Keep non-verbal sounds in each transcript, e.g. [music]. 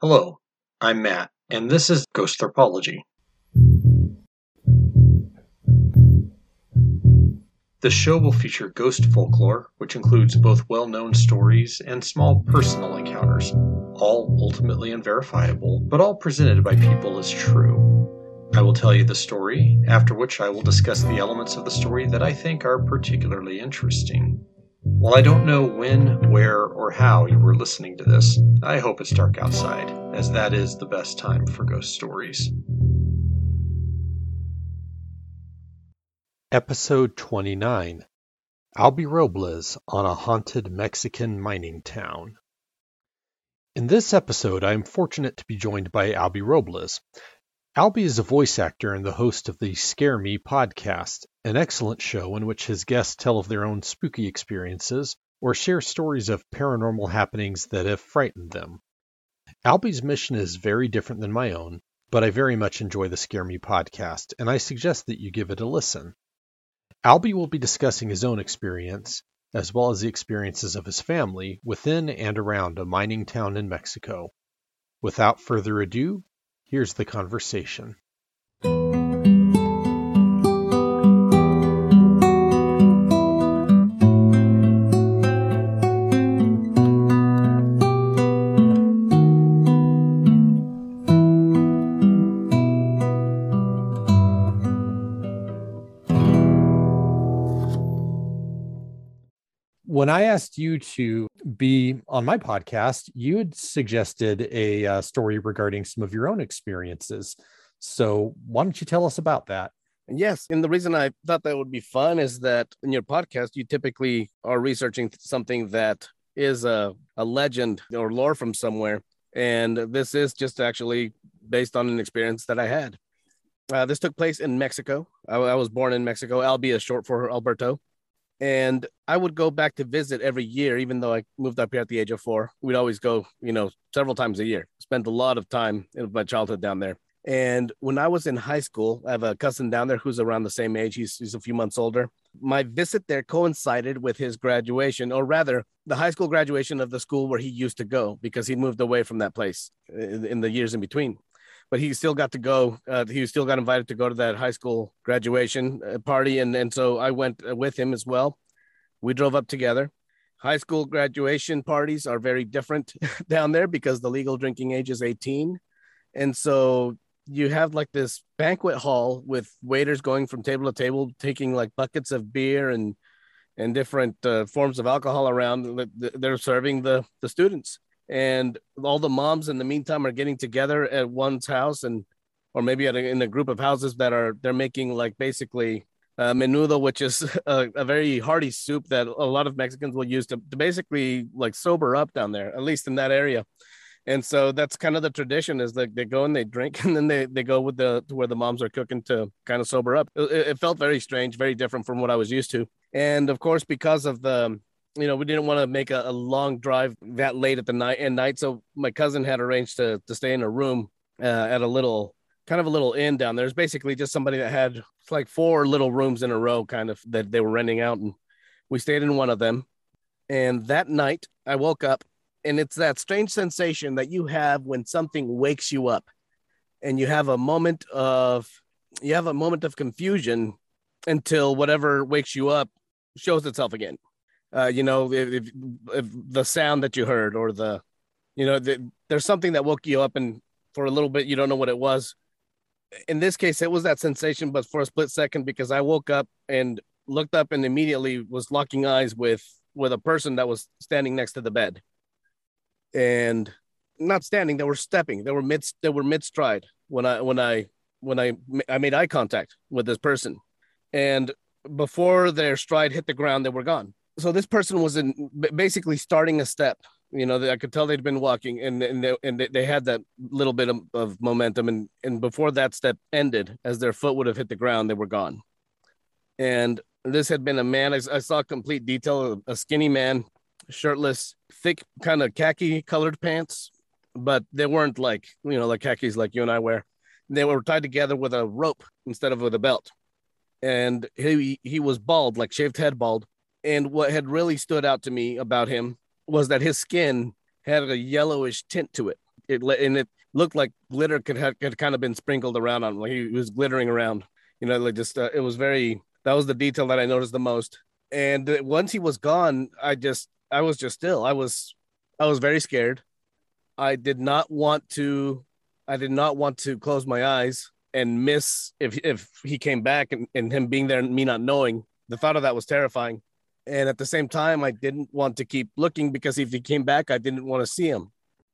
Hello, I'm Matt, and this is Ghosthropology. The show will feature ghost folklore, which includes both well known stories and small personal encounters, all ultimately unverifiable, but all presented by people as true. I will tell you the story, after which I will discuss the elements of the story that I think are particularly interesting. While I don't know when, where, or how you were listening to this, I hope it's dark outside, as that is the best time for ghost stories. Episode 29 Albie Robles on a Haunted Mexican Mining Town. In this episode, I am fortunate to be joined by Albie Robles. Albie is a voice actor and the host of the Scare Me podcast, an excellent show in which his guests tell of their own spooky experiences or share stories of paranormal happenings that have frightened them. Albie's mission is very different than my own, but I very much enjoy the Scare Me podcast, and I suggest that you give it a listen. Albie will be discussing his own experience, as well as the experiences of his family within and around a mining town in Mexico. Without further ado, here's the conversation. When I asked you to be on my podcast, you had suggested a uh, story regarding some of your own experiences. So, why don't you tell us about that? Yes. And the reason I thought that would be fun is that in your podcast, you typically are researching something that is a, a legend or lore from somewhere. And this is just actually based on an experience that I had. Uh, this took place in Mexico. I, I was born in Mexico. Albie is short for Alberto and I would go back to visit every year, even though I moved up here at the age of four. We'd always go, you know, several times a year. Spent a lot of time in my childhood down there. And when I was in high school, I have a cousin down there who's around the same age. He's, he's a few months older. My visit there coincided with his graduation, or rather, the high school graduation of the school where he used to go because he moved away from that place in, in the years in between but he still got to go. Uh, he still got invited to go to that high school graduation uh, party, and and so I went uh, with him as well. We drove up together. High school graduation parties are very different [laughs] down there because the legal drinking age is 18, and so you have like this banquet hall with waiters going from table to table, taking like buckets of beer and and different uh, forms of alcohol around. They're serving the the students and all the moms in the meantime are getting together at one's house and or maybe a, in a group of houses that are they're making like basically uh, menudo which is [laughs] a, a, very hearty soup that a lot of mexicans will use to, to basically like sober up down there at least in that area. And so that's kind of the tradition is that they go and they drink [laughs] and then they, they go with the to where the moms are cooking to kind of sober up. It, it felt very strange very different from what i was used to. And of course because of the you know, we didn't want to make a, a, long drive that late at the night and night. So my cousin had arranged to to stay in a room uh, at a little kind of a little inn down there. It's basically just somebody that had like four little rooms in a row, kind of that they were renting out, and we stayed in one of them. And that night, I woke up, and it's that strange sensation that you have when something wakes you up, and you have a moment of you have a moment of confusion until whatever wakes you up shows itself again uh, you know, if, if, if, the sound that you heard or the, you know, the, there's something that woke you up and for a little bit you don't know what it was. In this case, it was that sensation, but for a split second because I woke up and looked up and immediately was locking eyes with with a person that was standing next to the bed, and not standing, they were stepping, they were mid they were mid stride when I when I when I I made eye contact with this person, and before their stride hit the ground, they were gone so this person was in basically starting a step you know i could tell they'd been walking and and they, and they had that little bit of, of, momentum. And and before that step ended as their foot would have hit the ground they were gone. And this had been a man i, I saw complete detail a skinny man shirtless thick kind of khaki colored pants but they weren't like you know like khakis like you and i wear. They were tied together with a rope instead of with a belt. And he he was bald like shaved head bald and what had really stood out to me about him was that his skin had a yellowish tint to it. it and it looked like glitter could have kind of been sprinkled around on him, like he was glittering around. You know, like just uh, it was very that was the detail that I noticed the most. And once he was gone, I just I was just still. I was I was very scared. I did not want to I did not want to close my eyes and miss if if he came back and, and him being there and me not knowing. The thought of that was terrifying. And at the same time, I didn't want to keep looking because if he came back, I didn't want to see him.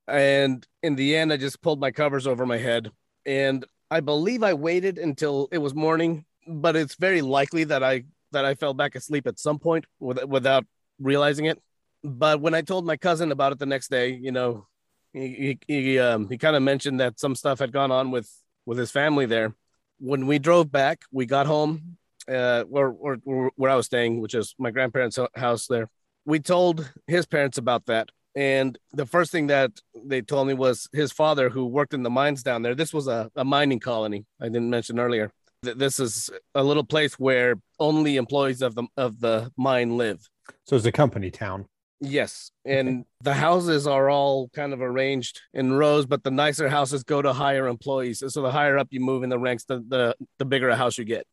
And in the end, I just pulled my covers over my head. And I believe I waited until it was morning, but it's very likely that I that I fell back asleep at some point with, without realizing it. But when I told my cousin about it the next day, you know, he he he, um, he kind of mentioned that some stuff had gone on with with his family there. When we drove back, we got home uh, where, where where I was staying, which is my grandparents' house there. We told his parents about that, and the first thing that they told me was his father, who worked in the mines down there. This was a, a mining colony. I didn't mention earlier. This is a little place where only employees of the of the mine live. So it's a company town. Yes, and okay. the houses are all kind of arranged in rows, but the nicer houses go to higher employees. So the higher up you move in the ranks, the the, the bigger a house you get.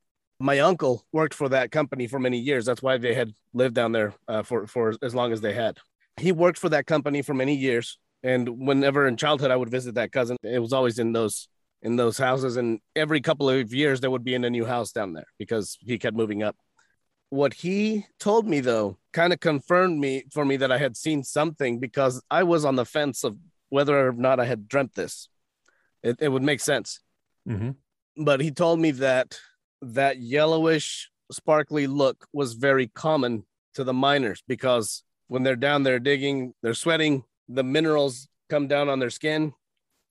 My uncle worked for that company for many years. That's why they had lived down there uh, for for as long as they had. He worked for that company for many years, and whenever in childhood I would visit that cousin, it was always in those in those houses. And every couple of years there would be in a new house down there because he kept moving up. What he told me though kind of confirmed me for me that I had seen something because I was on the fence of whether or not I had dreamt this. It, it would make sense. Mm-hmm. But he told me that that yellowish, sparkly look was very common to the miners because when they're down there digging, they're sweating, the minerals come down on their skin.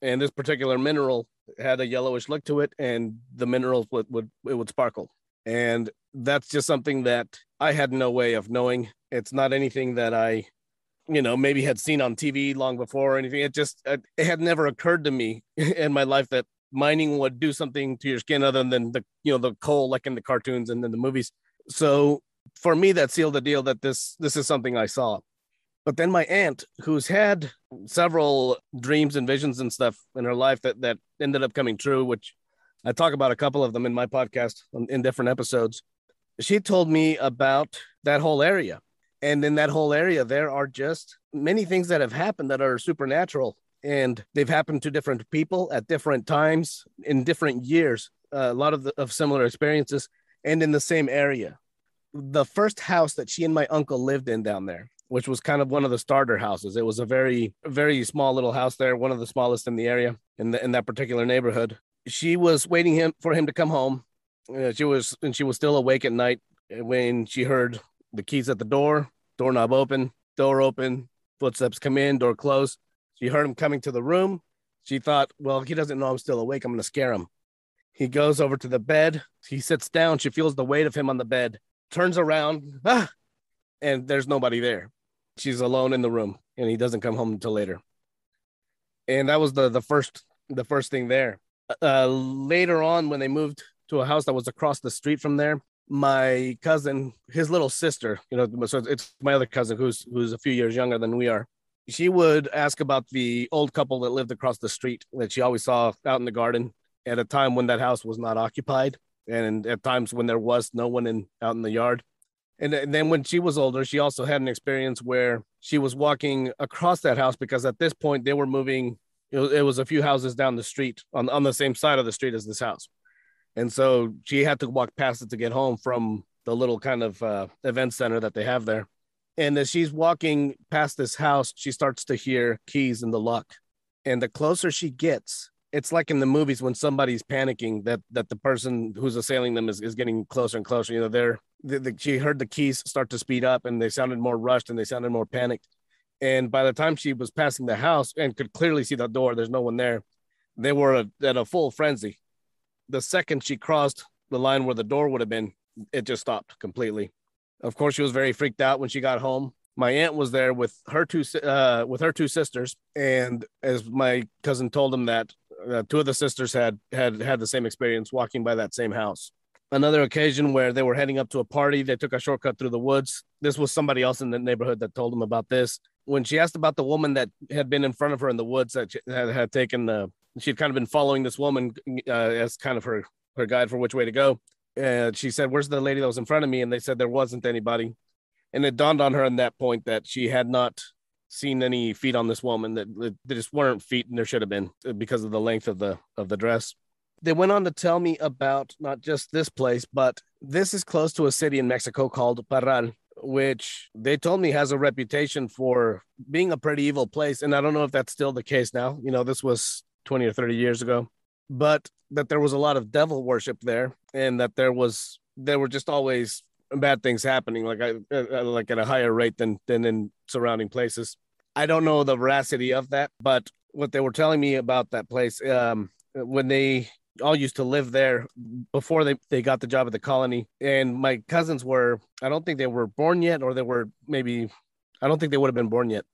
And this particular mineral had a yellowish look to it, and the minerals would, would it would sparkle. And that's just something that I had no way of knowing. It's not anything that I, you know, maybe had seen on TV long before or anything. It just, it had never occurred to me [laughs] in my life that mining would do something to your skin other than the, you know, the coal like in the cartoons and then the movies. So for me, that sealed the deal that this, this is something I saw. But then my aunt, who's had several dreams and visions and stuff in her life that, that ended up coming true, which I talk about a couple of them in my podcast in different episodes. She told me about that whole area. And in that whole area, there are just many things that have happened that are supernatural. And they've happened to different people at different times in different years, uh, a lot of, the, of similar experiences, and in the same area. The first house that she and my uncle lived in down there, which was kind of one of the starter houses. It was a very, very small little house there, one of the smallest in the area in, the, in that particular neighborhood she was waiting him for him to come home. Uh, she was and she was still awake at night when she heard the keys at the door, doorknob open, door open, footsteps come in, door closed. She heard him coming to the room. She thought, well, he doesn't know I'm still awake. I'm going to scare him. He goes over to the bed. He sits down. She feels the weight of him on the bed, turns around, ah, and there's nobody there. She's alone in the room, and he doesn't come home until later. And that was the the first the first thing there uh, later on, when they moved to a house that was across the street from there, my cousin, his little sister, you know, so it's my other cousin who's who's a few years younger than we are. She would ask about the old couple that lived across the street that she always saw out in the garden at a time when that house was not occupied, and at times when there was no one in out in the yard. And, and then when she was older, she also had an experience where she was walking across that house because at this point they were moving it was, it was a few houses down the street on, on the same side of the street as this house. And so she had to walk past it to get home from the little kind of uh, event center that they have there. And as she's walking past this house, she starts to hear keys in the lock. And the closer she gets, it's like in the movies when somebody's panicking that that the person who's assailing them is, is getting closer and closer. You know, they're the, the, she heard the keys start to speed up and they sounded more rushed and they sounded more panicked. And by the time she was passing the house and could clearly see the door, there's no one there. They were at a full frenzy. The second she crossed the line where the door would have been, it just stopped completely. Of course, she was very freaked out when she got home. My aunt was there with her two uh, with her two sisters, and as my cousin told them that uh, two of the sisters had had had the same experience walking by that same house. Another occasion where they were heading up to a party, they took a shortcut through the woods. This was somebody else in the neighborhood that told them about this when she asked about the woman that had been in front of her in the woods that had, had taken the she'd kind of been following this woman uh, as kind of her her guide for which way to go and she said where's the lady that was in front of me? And they said there wasn't anybody. And it dawned on her in that point that she had not seen any feet on this woman that there just weren't feet and there should have been uh, because of the length of the of the dress. They went on to tell me about not just this place but this is close to a city in mexico called parral which they told me has a reputation for being a pretty evil place. And i don't know if that's still the case now. You know this was 20 or 30 years ago but that there was a lot of devil worship there and that there was there were just always bad things happening, like I uh, uh, like at a higher rate than than in surrounding places. I don't know the veracity of that, but what they were telling me about that place, um, when they all used to live there before they, they got the job at the colony, and my cousins were, I don't think they were born yet, or they were maybe, I don't think they would have been born yet.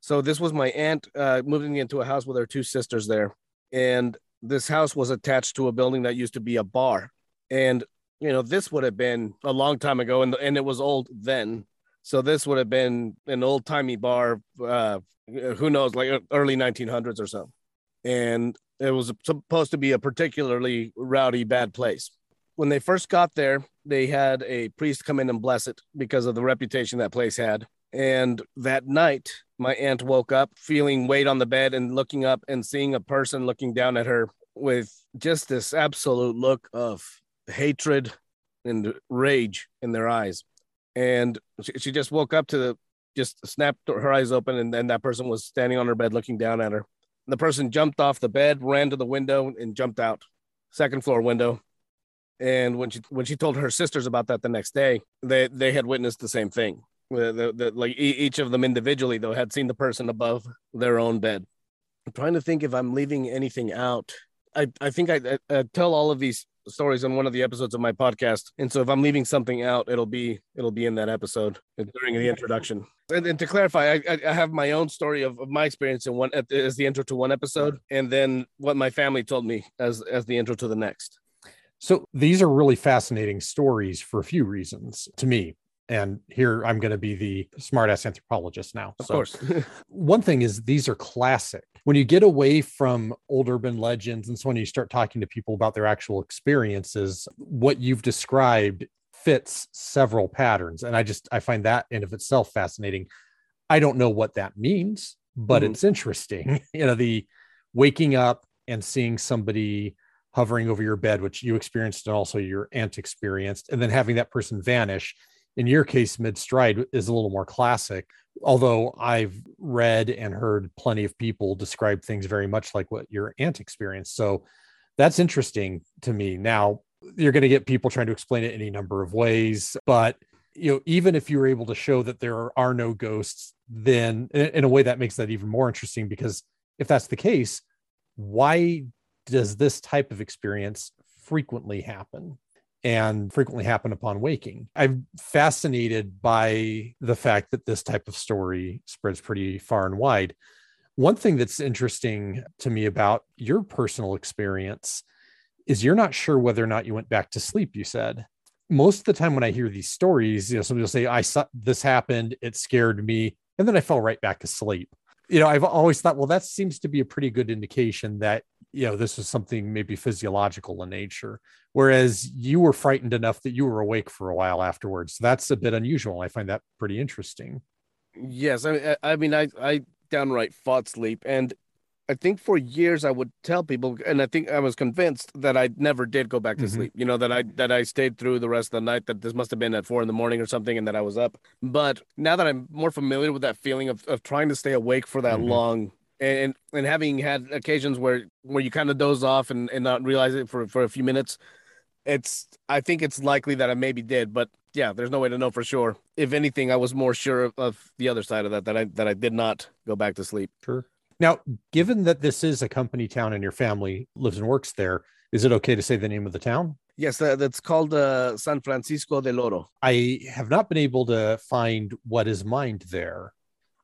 So this was my aunt uh, moving into a house with her two sisters there, and this house was attached to a building that used to be a bar, and you know, this would have been a long time ago, and and it was old then. So this would have been an old timey bar. Uh, who knows, like early 1900s or so, and it was supposed to be a particularly rowdy, bad place. When they first got there, they had a priest come in and bless it because of the reputation that place had. And that night, my aunt woke up feeling weight on the bed and looking up and seeing a person looking down at her with just this absolute look of hatred and rage in their eyes. And she, she just woke up to the, just snapped her eyes open, and then that person was standing on her bed looking down at her. The person jumped off the bed, ran to the window, and jumped out, second floor window. And when she when she told her sisters about that the next day, they they had witnessed the same thing. The, the, like each of them individually, though, had seen the person above their own bed. I'm trying to think if I'm leaving anything out. I, I think I, I, tell all of these stories on one of the episodes of my podcast. And so if I'm leaving something out, it'll be it'll be in that episode uh, during the introduction. And, and to clarify, I, I have my own story of, of my experience in one as the intro to one episode, and then what my family told me as as the intro to the next. So these are really fascinating stories for a few reasons to me. And here I'm going to be the smartass anthropologist now. Of so, course. [laughs] one thing is these are classic when you get away from old urban legends and so when you start talking to people about their actual experiences, what you've described fits several patterns. And I just I find that in of itself fascinating. I don't know what that means, but mm-hmm. it's interesting. [laughs] you know, the waking up and seeing somebody hovering over your bed, which you experienced and also your aunt experienced, and then having that person vanish. In your case, mid stride is a little more classic although I've read and heard plenty of people describe things very much like what your aunt experienced. So that's interesting to me. Now, you're going to get people trying to explain it any number of ways, but you know, even if you're able to show that there are no ghosts, then in a way that makes that even more interesting because if that's the case, why does this type of experience frequently happen? And frequently happen upon waking. I'm fascinated by the fact that this type of story spreads pretty far and wide. One thing that's interesting to me about your personal experience is you're not sure whether or not you went back to sleep, you said. Most of the time when I hear these stories, you know, somebody will say, I saw this happened, it scared me, and then I fell right back asleep. You know, I've always thought, well, that seems to be a pretty good indication that you know this was something maybe physiological in nature whereas you were frightened enough that you were awake for a while afterwards so that's a bit unusual i find that pretty interesting yes i, I mean i i downright fought sleep and i think for years i would tell people and i think i was convinced that i never did go back to mm-hmm. sleep you know that i that i stayed through the rest of the night that this must have been at four in the morning or something and that i was up but now that i'm more familiar with that feeling of, of trying to stay awake for that mm-hmm. long and and having had occasions where where you kind of doze off and, and not realize it for for a few minutes it's i think it's likely that i maybe did but yeah there's no way to know for sure. If anything i was more sure of, of the other side of that that i that i did not go back to sleep. Sure. Now given that this is a company town and your family lives and works there is it okay to say the name of the town? Yes uh, that's called uh, san francisco del oro. I have not been able to find what is mined there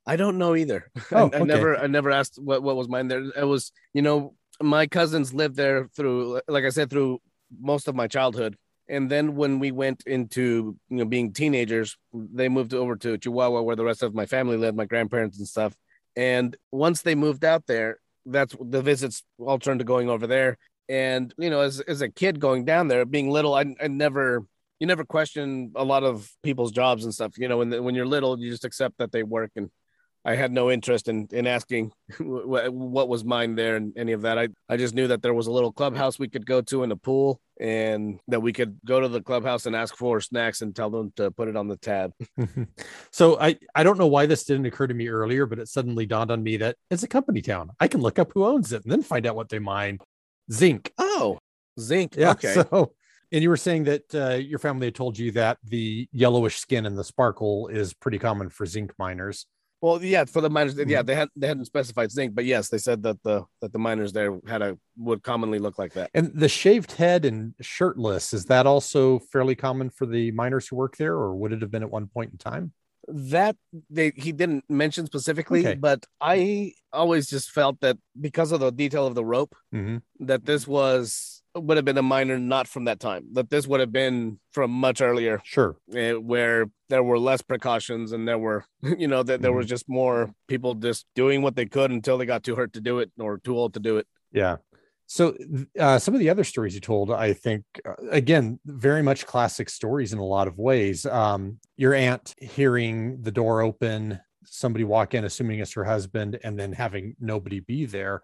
I don't know either. [laughs] Oh, I, okay. I never I never asked what, what was mine there. It was, you know, my cousins lived there through like I said, through most of my childhood. And then when we went into you know being teenagers, they moved over to Chihuahua where the rest of my family lived, my grandparents and stuff. And once they moved out there, that's the visits all turned to going over there. And you know, as as a kid going down there, being little, I, I never you never question a lot of people's jobs and stuff. You know, when when you're little, you just accept that they work and I had no interest in in asking [laughs] what was mine there and any of that. I I just knew that there was a little clubhouse we could go to in the pool, and that we could go to the clubhouse and ask for snacks and tell them to put it on the tab. [laughs] so I I don't know why this didn't occur to me earlier, but it suddenly dawned on me that it's a company town. I can look up who owns it and then find out what they mine. Zinc. Oh, zinc. Yeah. Okay. So and you were saying that uh, your family had told you that the yellowish skin and the sparkle is pretty common for zinc miners. Well, yeah, for the miners, yeah, Mhm. they had they hadn't specified zinc, but yes, they said that the that the miners there had a would commonly look like that. And the shaved head and shirtless, is that also fairly common for the miners who work there, or would it have been at one point in time? That they he didn't mention specifically, Okay. but I always just felt that because of the detail of the rope, Mm-hmm. that this was would have been a miner not from that time. That this would have been from much earlier, Sure. eh, where there were less precautions and there were, [laughs] you know, that there was just more people just doing what they could until they got too hurt to do it or too old to do it. Yeah. So uh, some of the other stories you told, I think, uh, again, very much classic stories in a lot of ways. Um, your aunt hearing the door open, somebody walk in, assuming it's her husband, and then having nobody be there.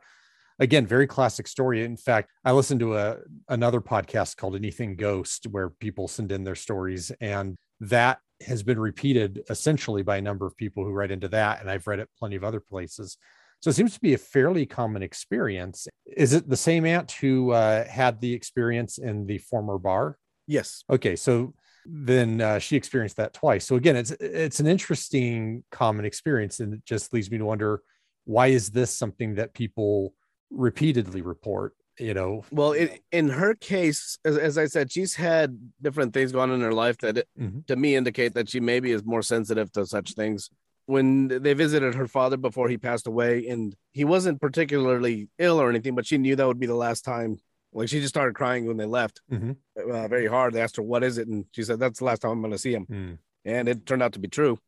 Again, very classic story. In fact, I listened to a another podcast called Anything Ghost, where people send in their stories, and that has been repeated essentially by a number of people who write into that, and I've read it plenty of other places. So it seems to be a fairly common experience. Is it the same aunt who uh, had the experience in the former bar? Yes. Okay, so then uh, she experienced that twice. So again, it's it's an interesting common experience, and it just leads me to wonder why is this something that people repeatedly report? You know, Well, in, in her case, as, as I said, she's had different things going on in her life that Mhm. to me indicate that she maybe is more sensitive to such things. When they visited her father before he passed away, and he wasn't particularly ill or anything, but she knew that would be the last time. Like she just started crying when they left Mhm. uh, very hard. They asked her, What is it? And she said, That's the last time I'm going to see him. Hmm. And it turned out to be true.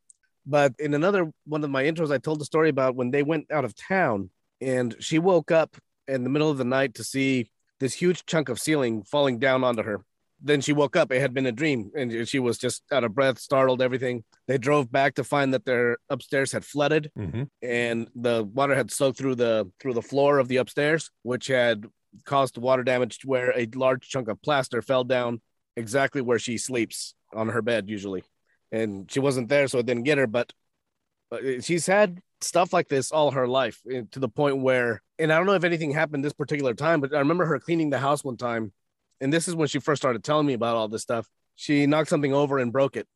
But in another one of my intros, I told the story about when they went out of town and she woke up in the middle of the night to see this huge chunk of ceiling falling down onto her. Then she woke up. It had been a dream, and she was just out of breath, startled, everything. They drove back to find that their upstairs had flooded, Mhm. and the water had soaked through the through the floor of the upstairs, which had caused water damage to where a large chunk of plaster fell down exactly where she sleeps on her bed usually. And she wasn't there, so it didn't get her. But she's had stuff like this all her life eh, to the point where, and I don't know if anything happened this particular time, but I remember her cleaning the house one time, and this is when she first started telling me about all this stuff. She knocked something over and broke it,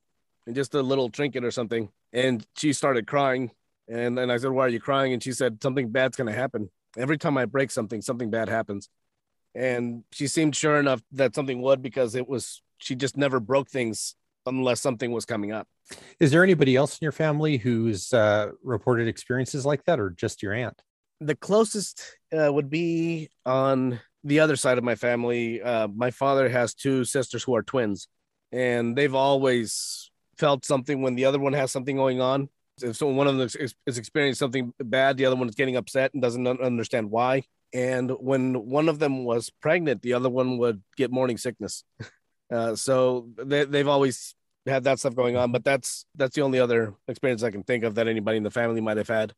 and just a little trinket or something, and she started crying. And then I said, "Why are you crying?" And she said, "Something bad's gonna happen. Every time I break something, something bad happens." And she seemed sure enough that something would because it was she just never broke things unless something was coming up. Is there anybody else in your family who's uh, reported experiences like that, or just your aunt? the closest uh, would be on the other side of my family. Uh, my father has two sisters who are twins, and they've always felt something when the other one has something going on. If so, one of them is, is experiencing something bad, the other one is getting upset and doesn't understand why. And when one of them was pregnant, the other one would get morning sickness. [laughs] Uh, so they, they've always had that stuff going on, but that's that's the only other experience I can think of that anybody in the family might have had,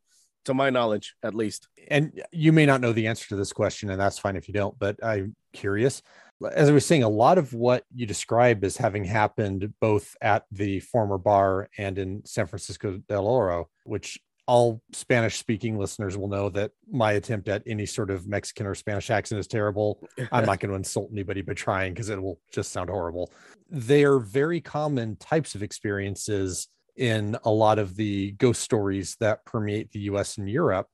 to my knowledge, at least. and you may not know the answer to this question, and that's fine if you don't, but I'm curious. As I was saying, a lot of what you describe as having happened both at the former bar and in San Francisco del Oro, which all Spanish speaking listeners will know that my attempt at any sort of Mexican or Spanish accent is terrible. I'm not [laughs] going to insult anybody by trying because it will just sound horrible. They are very common types of experiences in a lot of the ghost stories that permeate the US and Europe.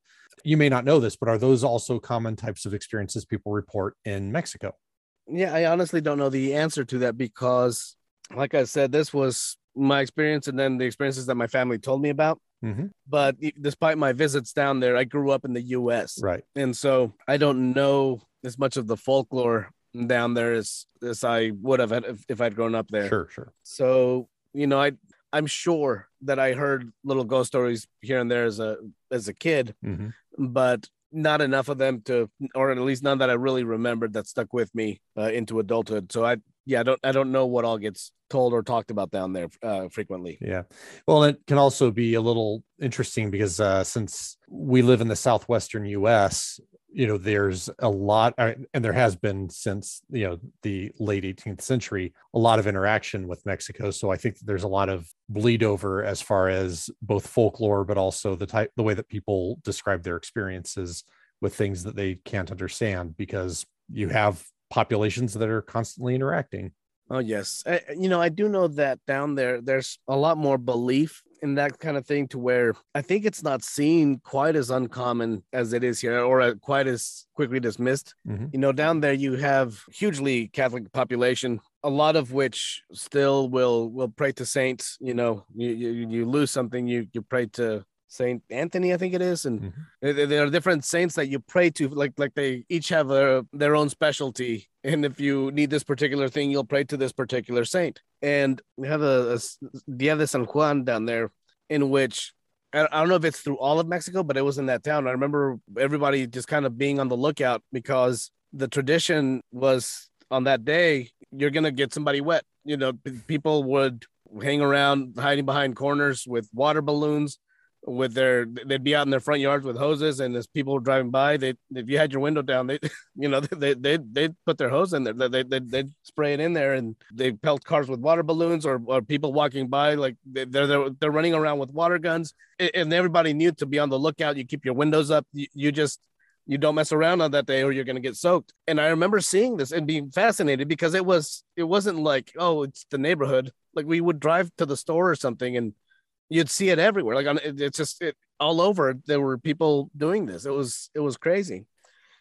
You may not know this, but are those also common types of experiences people report in Mexico? Yeah, I honestly don't know the answer to that because, like I said, this was my experience and then the experiences that my family told me about. Mhm. But despite my visits down there, I grew up in the US. Right. And so I don't know as much of the folklore down there as as I would have if, if I'd grown up there. Sure, sure. So you know, I I'm sure that I heard little ghost stories here and there as a as a kid, hmm but not enough of them to, or at least none that I really remembered that stuck with me uh, into adulthood. So I, yeah, I don't, I don't know what all gets told or talked about down there uh, frequently. Yeah. Well, it can also be a little interesting because uh, since we live in the southwestern U.S., you know, there's a lot, and there has been since you know the late 18th century, a lot of interaction with Mexico. So I think there's a lot of bleed over as far as both folklore, but also the type, the way that people describe their experiences with things that they can't understand because you have populations that are constantly interacting. Oh yes, I, you know I do know that down there there's a lot more belief in that kind of thing to where I think it's not seen quite as uncommon as it is here, or uh, quite as quickly dismissed. Mhm. You know, down there you have hugely Catholic population, a lot of which still will will pray to saints. You know, you you, you lose something, you you pray to Saint Anthony, I think it is, and Mhm. there, are different saints that you pray to, like like they each have a, their own specialty. And if you need this particular thing, you'll pray to this particular saint. And we have a Dia de San Juan down there, in which I don't know if it's through all of Mexico, but it was in that town. I remember everybody just kind of being on the lookout because the tradition was on that day, you're gonna get somebody wet. You know, people would hang around hiding behind corners with water balloons with their they'd be out in their front yards with hoses and as people were driving by they if you had your window down they [laughs] you know they they they'd put their hose in there. They they they'd spray it in there and they pelt cars with water balloons or, or people walking by like they- they're, they're they're running around with water guns. And everybody knew to be on the lookout. You keep your windows up. You, you just you don't mess around on that day or you're going to get soaked. And i remember seeing this and being fascinated because it was it wasn't like oh it's the neighborhood. Like we would drive to the store or something and you'd see it everywhere like on it, it's just it all over there were people doing this it was it was crazy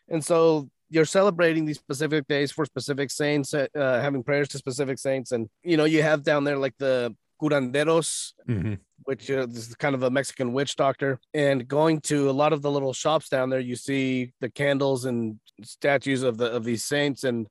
and so you're celebrating these specific days for specific saints uh, having prayers to specific saints and you know you have down there like the curanderos Mhm. which uh, this is kind of a Mexican witch doctor. And going to a lot of the little shops down there, you see the candles and statues of the of these saints and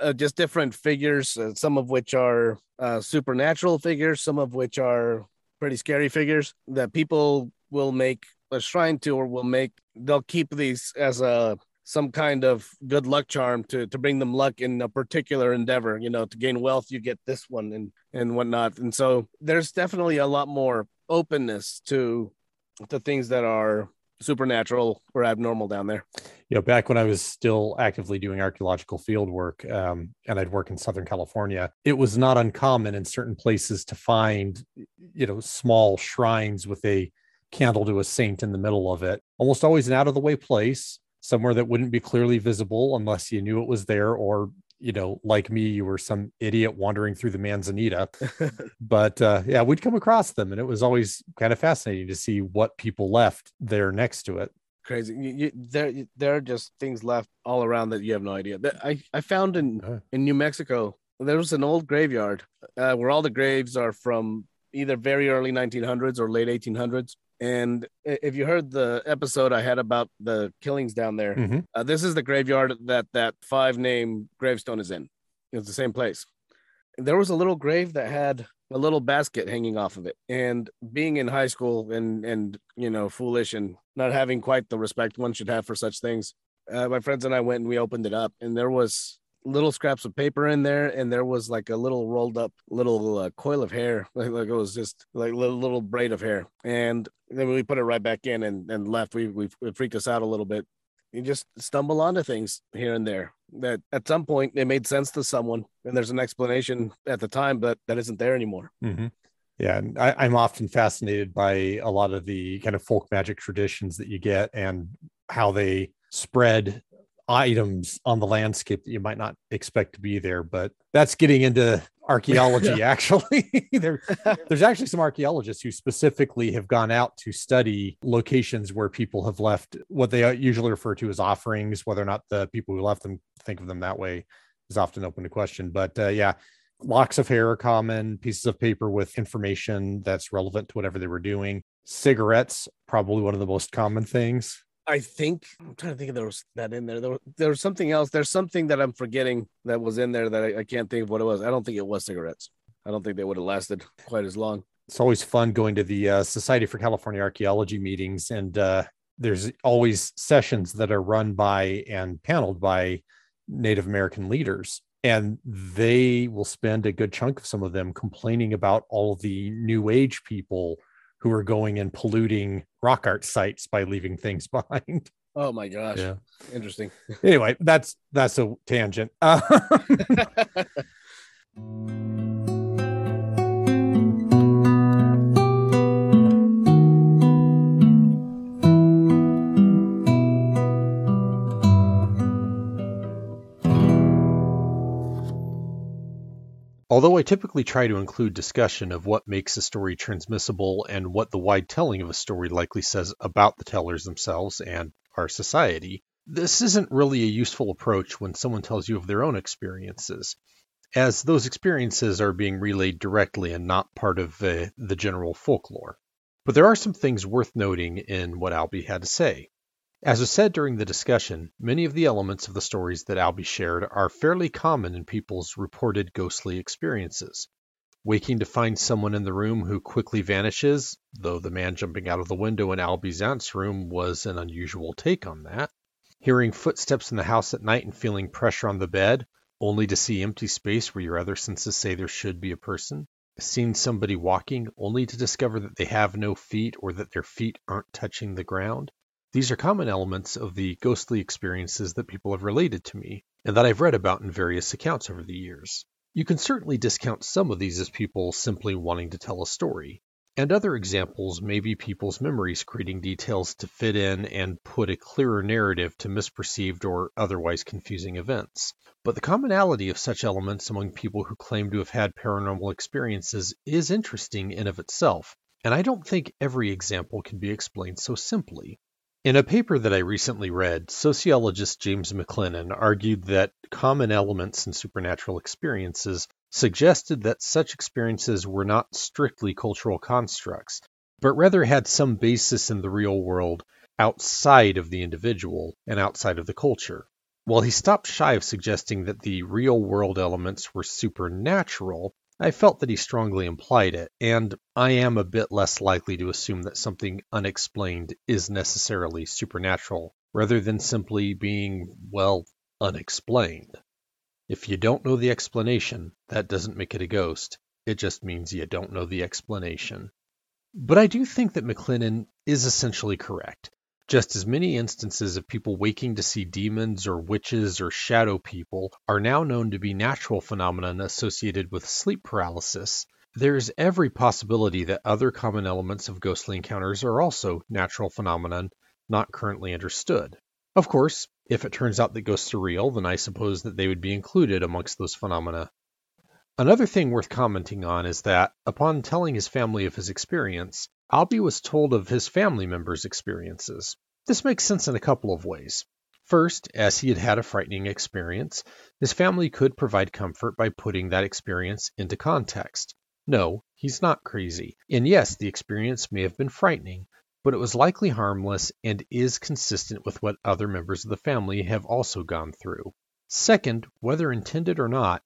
uh, just different figures. Uh, some of which are uh, supernatural figures, some of which are pretty scary figures that people will make a shrine to or will make. They'll keep these as a some kind of good luck charm to to bring them luck in a particular endeavor you know to gain wealth you get this one and and whatnot and so there's definitely a lot more openness to the things that are supernatural or abnormal down there you know, back when I was still actively doing archaeological field work, um, and I'd work in Southern California, it was not uncommon in certain places to find, you know, small shrines with a candle to a saint in the middle of it. Almost always an out of the way place, somewhere that wouldn't be clearly visible unless you knew it was there, or you know, like me, you were some idiot wandering through the Manzanita. [laughs] but uh, yeah, we'd come across them, and it was always kind of fascinating to see what people left there next to it. Crazy. You, you, there there are just things left all around that you have no idea. That i i found in Uh. in new mexico there was an old graveyard uh, where all the graves are from either very early 1900s or late 1800s and if you heard the episode i had about the killings down there Mhm. uh, this is the graveyard that that five name gravestone is in. It's the same place. There was a little grave that had a little basket hanging off of it. And being in high school and and you know foolish and not having quite the respect one should have for such things uh, my friends and i went and we opened it up and there was little scraps of paper in there and there was like a little rolled up little uh, coil of hair. [laughs] Like, like it was just like a little, little braid of hair. And then we put it right back in and, and left. We, we freaked us out a little bit you just stumble onto things here and there that at some point it made sense to someone and there's an explanation at the time but that isn't there anymore. Hmm Yeah, and I, I'm often fascinated by a lot of the kind of folk magic traditions that you get and how they spread items on the landscape that you might not expect to be there. But that's getting into archaeology, [laughs] actually. [laughs] there, [laughs] there's actually some archaeologists who specifically have gone out to study locations where people have left what they usually refer to as offerings, whether or not the people who left them think of them that way is often open to question. But uh, yeah, locks of hair are common, pieces of paper with information that's relevant to whatever they were doing. Cigarettes, probably one of the most common things. I think I'm trying to think if there was that in there. There, there was something else. There's something that I'm forgetting that was in there that I, I can't think of what it was. I don't think it was cigarettes. I don't think they would have lasted [laughs] quite as long. It's always fun going to the uh, Society for California Archaeology meetings, and uh, there's always sessions that are run by and paneled by Native American leaders. And they will spend a good chunk of some of them complaining about all the new age people who are going and polluting rock art sites by leaving things [laughs] behind. Oh my gosh. Yeah. Interesting. Anyway, that's that's a tangent. Uh, [laughs] [laughs] Although I typically try to include discussion of what makes a story transmissible and what the wide telling of a story likely says about the tellers themselves and our society, this isn't really a useful approach when someone tells you of their own experiences, as those experiences are being relayed directly and not part of uh, the general folklore. But there are some things worth noting in what Albie had to say. As was said during the discussion, many of the elements of the stories that Albie shared are fairly common in people's reported ghostly experiences. Waking to find someone in the room who quickly vanishes, though the man jumping out of the window in Albie's aunt's room was an unusual take on that. Hearing footsteps in the house at night and feeling pressure on the bed, only to see empty space where your other senses say there should be a person. Seeing somebody walking, only to discover that they have no feet or that their feet aren't touching the ground these are common elements of the ghostly experiences that people have related to me, and that I've read about in various accounts over the years. You can certainly discount some of these as people simply wanting to tell a story, and other examples may be people's memories creating details to fit in and put a clearer narrative to misperceived or otherwise confusing events. But the commonality of such elements among people who claim to have had paranormal experiences is interesting in of itself, and I don't think every example can be explained so simply. In a paper that I recently read, sociologist James McLennan argued that common elements in supernatural experiences suggested that such experiences were not strictly cultural constructs, but rather had some basis in the real world outside of the individual and outside of the culture. While he stopped shy of suggesting that the real world elements were supernatural, I felt that he strongly implied it, and I am a bit less likely to assume that something unexplained is necessarily supernatural, rather than simply being, well, unexplained. If you don't know the explanation, that doesn't make it a ghost. It just means you don't know the explanation. But I do think that McLennan is essentially correct. Just as many instances of people waking to see demons or witches or shadow people are now known to be natural phenomena associated with sleep paralysis, there is every possibility that other common elements of ghostly encounters are also natural phenomena not currently understood. Of course, if it turns out that ghosts are real, then I suppose that they would be included amongst those phenomena. Another thing worth commenting on is that, upon telling his family of his experience, Albie was told of his family members' experiences. This makes sense in a couple of ways. First, as he had had a frightening experience, his family could provide comfort by putting that experience into context. No, he's not crazy. And yes, the experience may have been frightening, but it was likely harmless and is consistent with what other members of the family have also gone through. Second, whether intended or not,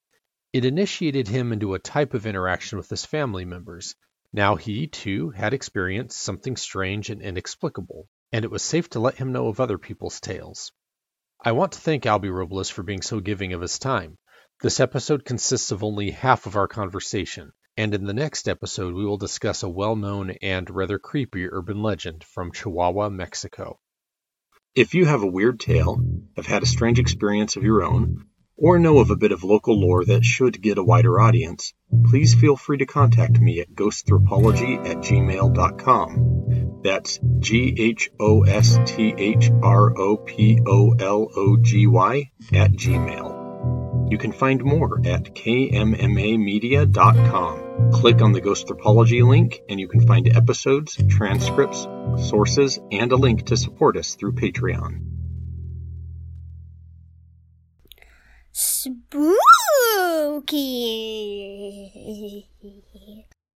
it initiated him into a type of interaction with his family members, now he, too, had experienced something strange and inexplicable, and it was safe to let him know of other people's tales. I want to thank Albie Robles for being so giving of his time. This episode consists of only half of our conversation, and in the next episode we will discuss a well-known and rather creepy urban legend from Chihuahua, Mexico. If you have a weird tale, have had a strange experience of your own, or know of a bit of local lore that should get a wider audience, please feel free to contact me at ghosthropology at gmail.com. That's G H O S T H R O P O L O G Y at gmail. You can find more at kmmamedia.com. Click on the Ghosthropology link and you can find episodes, transcripts, sources, and a link to support us through Patreon. Spooky. [laughs]